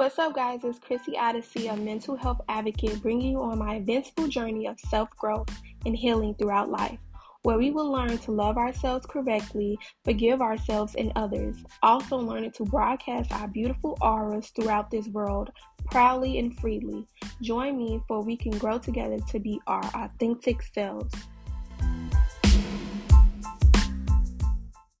What's up, guys? It's Chrissy Odyssey, a mental health advocate, bringing you on my eventful journey of self growth and healing throughout life, where we will learn to love ourselves correctly, forgive ourselves and others, also learning to broadcast our beautiful auras throughout this world proudly and freely. Join me for we can grow together to be our authentic selves.